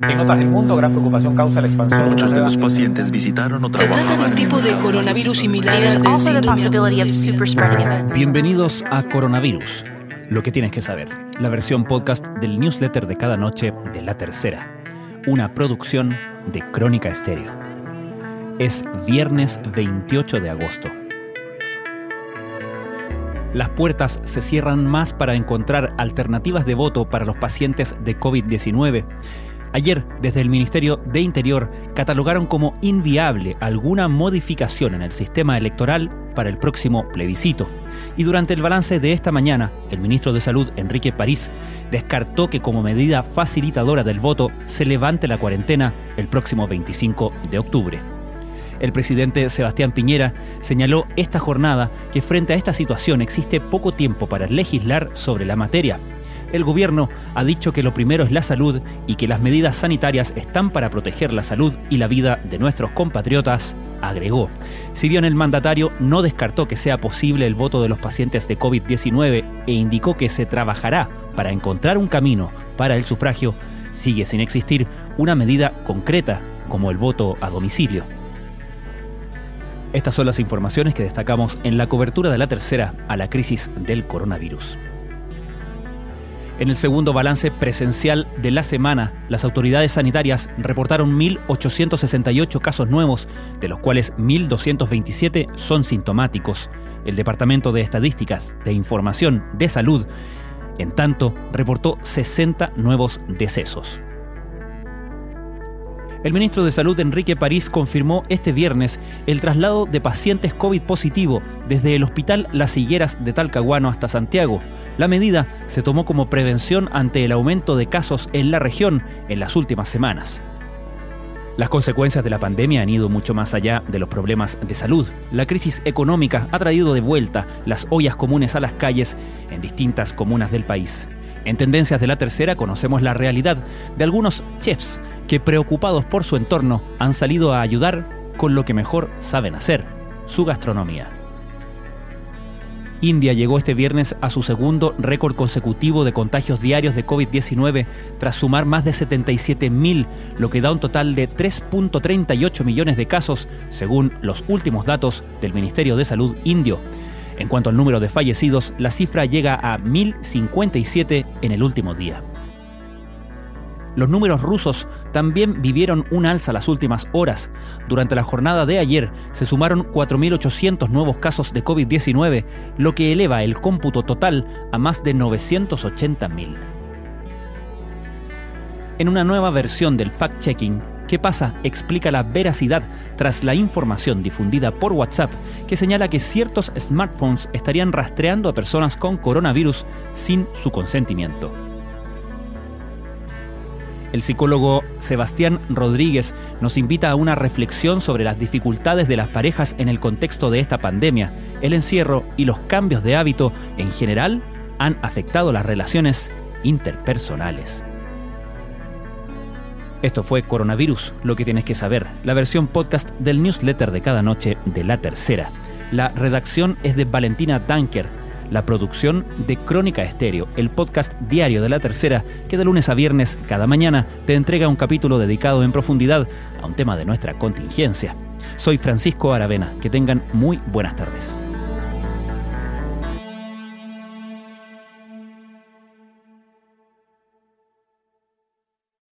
En notas del mundo, gran preocupación causa la expansión. Muchos de los pacientes visitaron o de un tipo de coronavirus similar al del also the síndrome possibility of super spreading events. Bienvenidos a Coronavirus, lo que tienes que saber, la versión podcast del newsletter de cada noche de La Tercera, una producción de Crónica Estéreo. Es viernes 28 de agosto. Las puertas se cierran más para encontrar alternativas de voto para los pacientes de COVID-19. Ayer, desde el Ministerio de Interior, catalogaron como inviable alguna modificación en el sistema electoral para el próximo plebiscito. Y durante el balance de esta mañana, el ministro de Salud, Enrique París, descartó que como medida facilitadora del voto se levante la cuarentena el próximo 25 de octubre. El presidente Sebastián Piñera señaló esta jornada que frente a esta situación existe poco tiempo para legislar sobre la materia. El gobierno ha dicho que lo primero es la salud y que las medidas sanitarias están para proteger la salud y la vida de nuestros compatriotas, agregó. Si bien el mandatario no descartó que sea posible el voto de los pacientes de COVID-19 e indicó que se trabajará para encontrar un camino para el sufragio, sigue sin existir una medida concreta como el voto a domicilio. Estas son las informaciones que destacamos en la cobertura de la tercera a la crisis del coronavirus. En el segundo balance presencial de la semana, las autoridades sanitarias reportaron 1.868 casos nuevos, de los cuales 1.227 son sintomáticos. El Departamento de Estadísticas de Información de Salud, en tanto, reportó 60 nuevos decesos. El ministro de Salud Enrique París confirmó este viernes el traslado de pacientes COVID positivo desde el Hospital Las Higueras de Talcahuano hasta Santiago. La medida se tomó como prevención ante el aumento de casos en la región en las últimas semanas. Las consecuencias de la pandemia han ido mucho más allá de los problemas de salud. La crisis económica ha traído de vuelta las ollas comunes a las calles en distintas comunas del país. En Tendencias de la Tercera conocemos la realidad de algunos chefs que preocupados por su entorno han salido a ayudar con lo que mejor saben hacer, su gastronomía. India llegó este viernes a su segundo récord consecutivo de contagios diarios de COVID-19 tras sumar más de 77.000, lo que da un total de 3.38 millones de casos, según los últimos datos del Ministerio de Salud indio. En cuanto al número de fallecidos, la cifra llega a 1.057 en el último día. Los números rusos también vivieron un alza las últimas horas. Durante la jornada de ayer se sumaron 4.800 nuevos casos de COVID-19, lo que eleva el cómputo total a más de 980.000. En una nueva versión del fact-checking, ¿Qué pasa? explica la veracidad tras la información difundida por WhatsApp que señala que ciertos smartphones estarían rastreando a personas con coronavirus sin su consentimiento. El psicólogo Sebastián Rodríguez nos invita a una reflexión sobre las dificultades de las parejas en el contexto de esta pandemia. El encierro y los cambios de hábito en general han afectado las relaciones interpersonales. Esto fue Coronavirus, lo que tienes que saber, la versión podcast del newsletter de cada noche de La Tercera. La redacción es de Valentina Danker, la producción de Crónica Estéreo, el podcast diario de La Tercera, que de lunes a viernes, cada mañana, te entrega un capítulo dedicado en profundidad a un tema de nuestra contingencia. Soy Francisco Aravena, que tengan muy buenas tardes.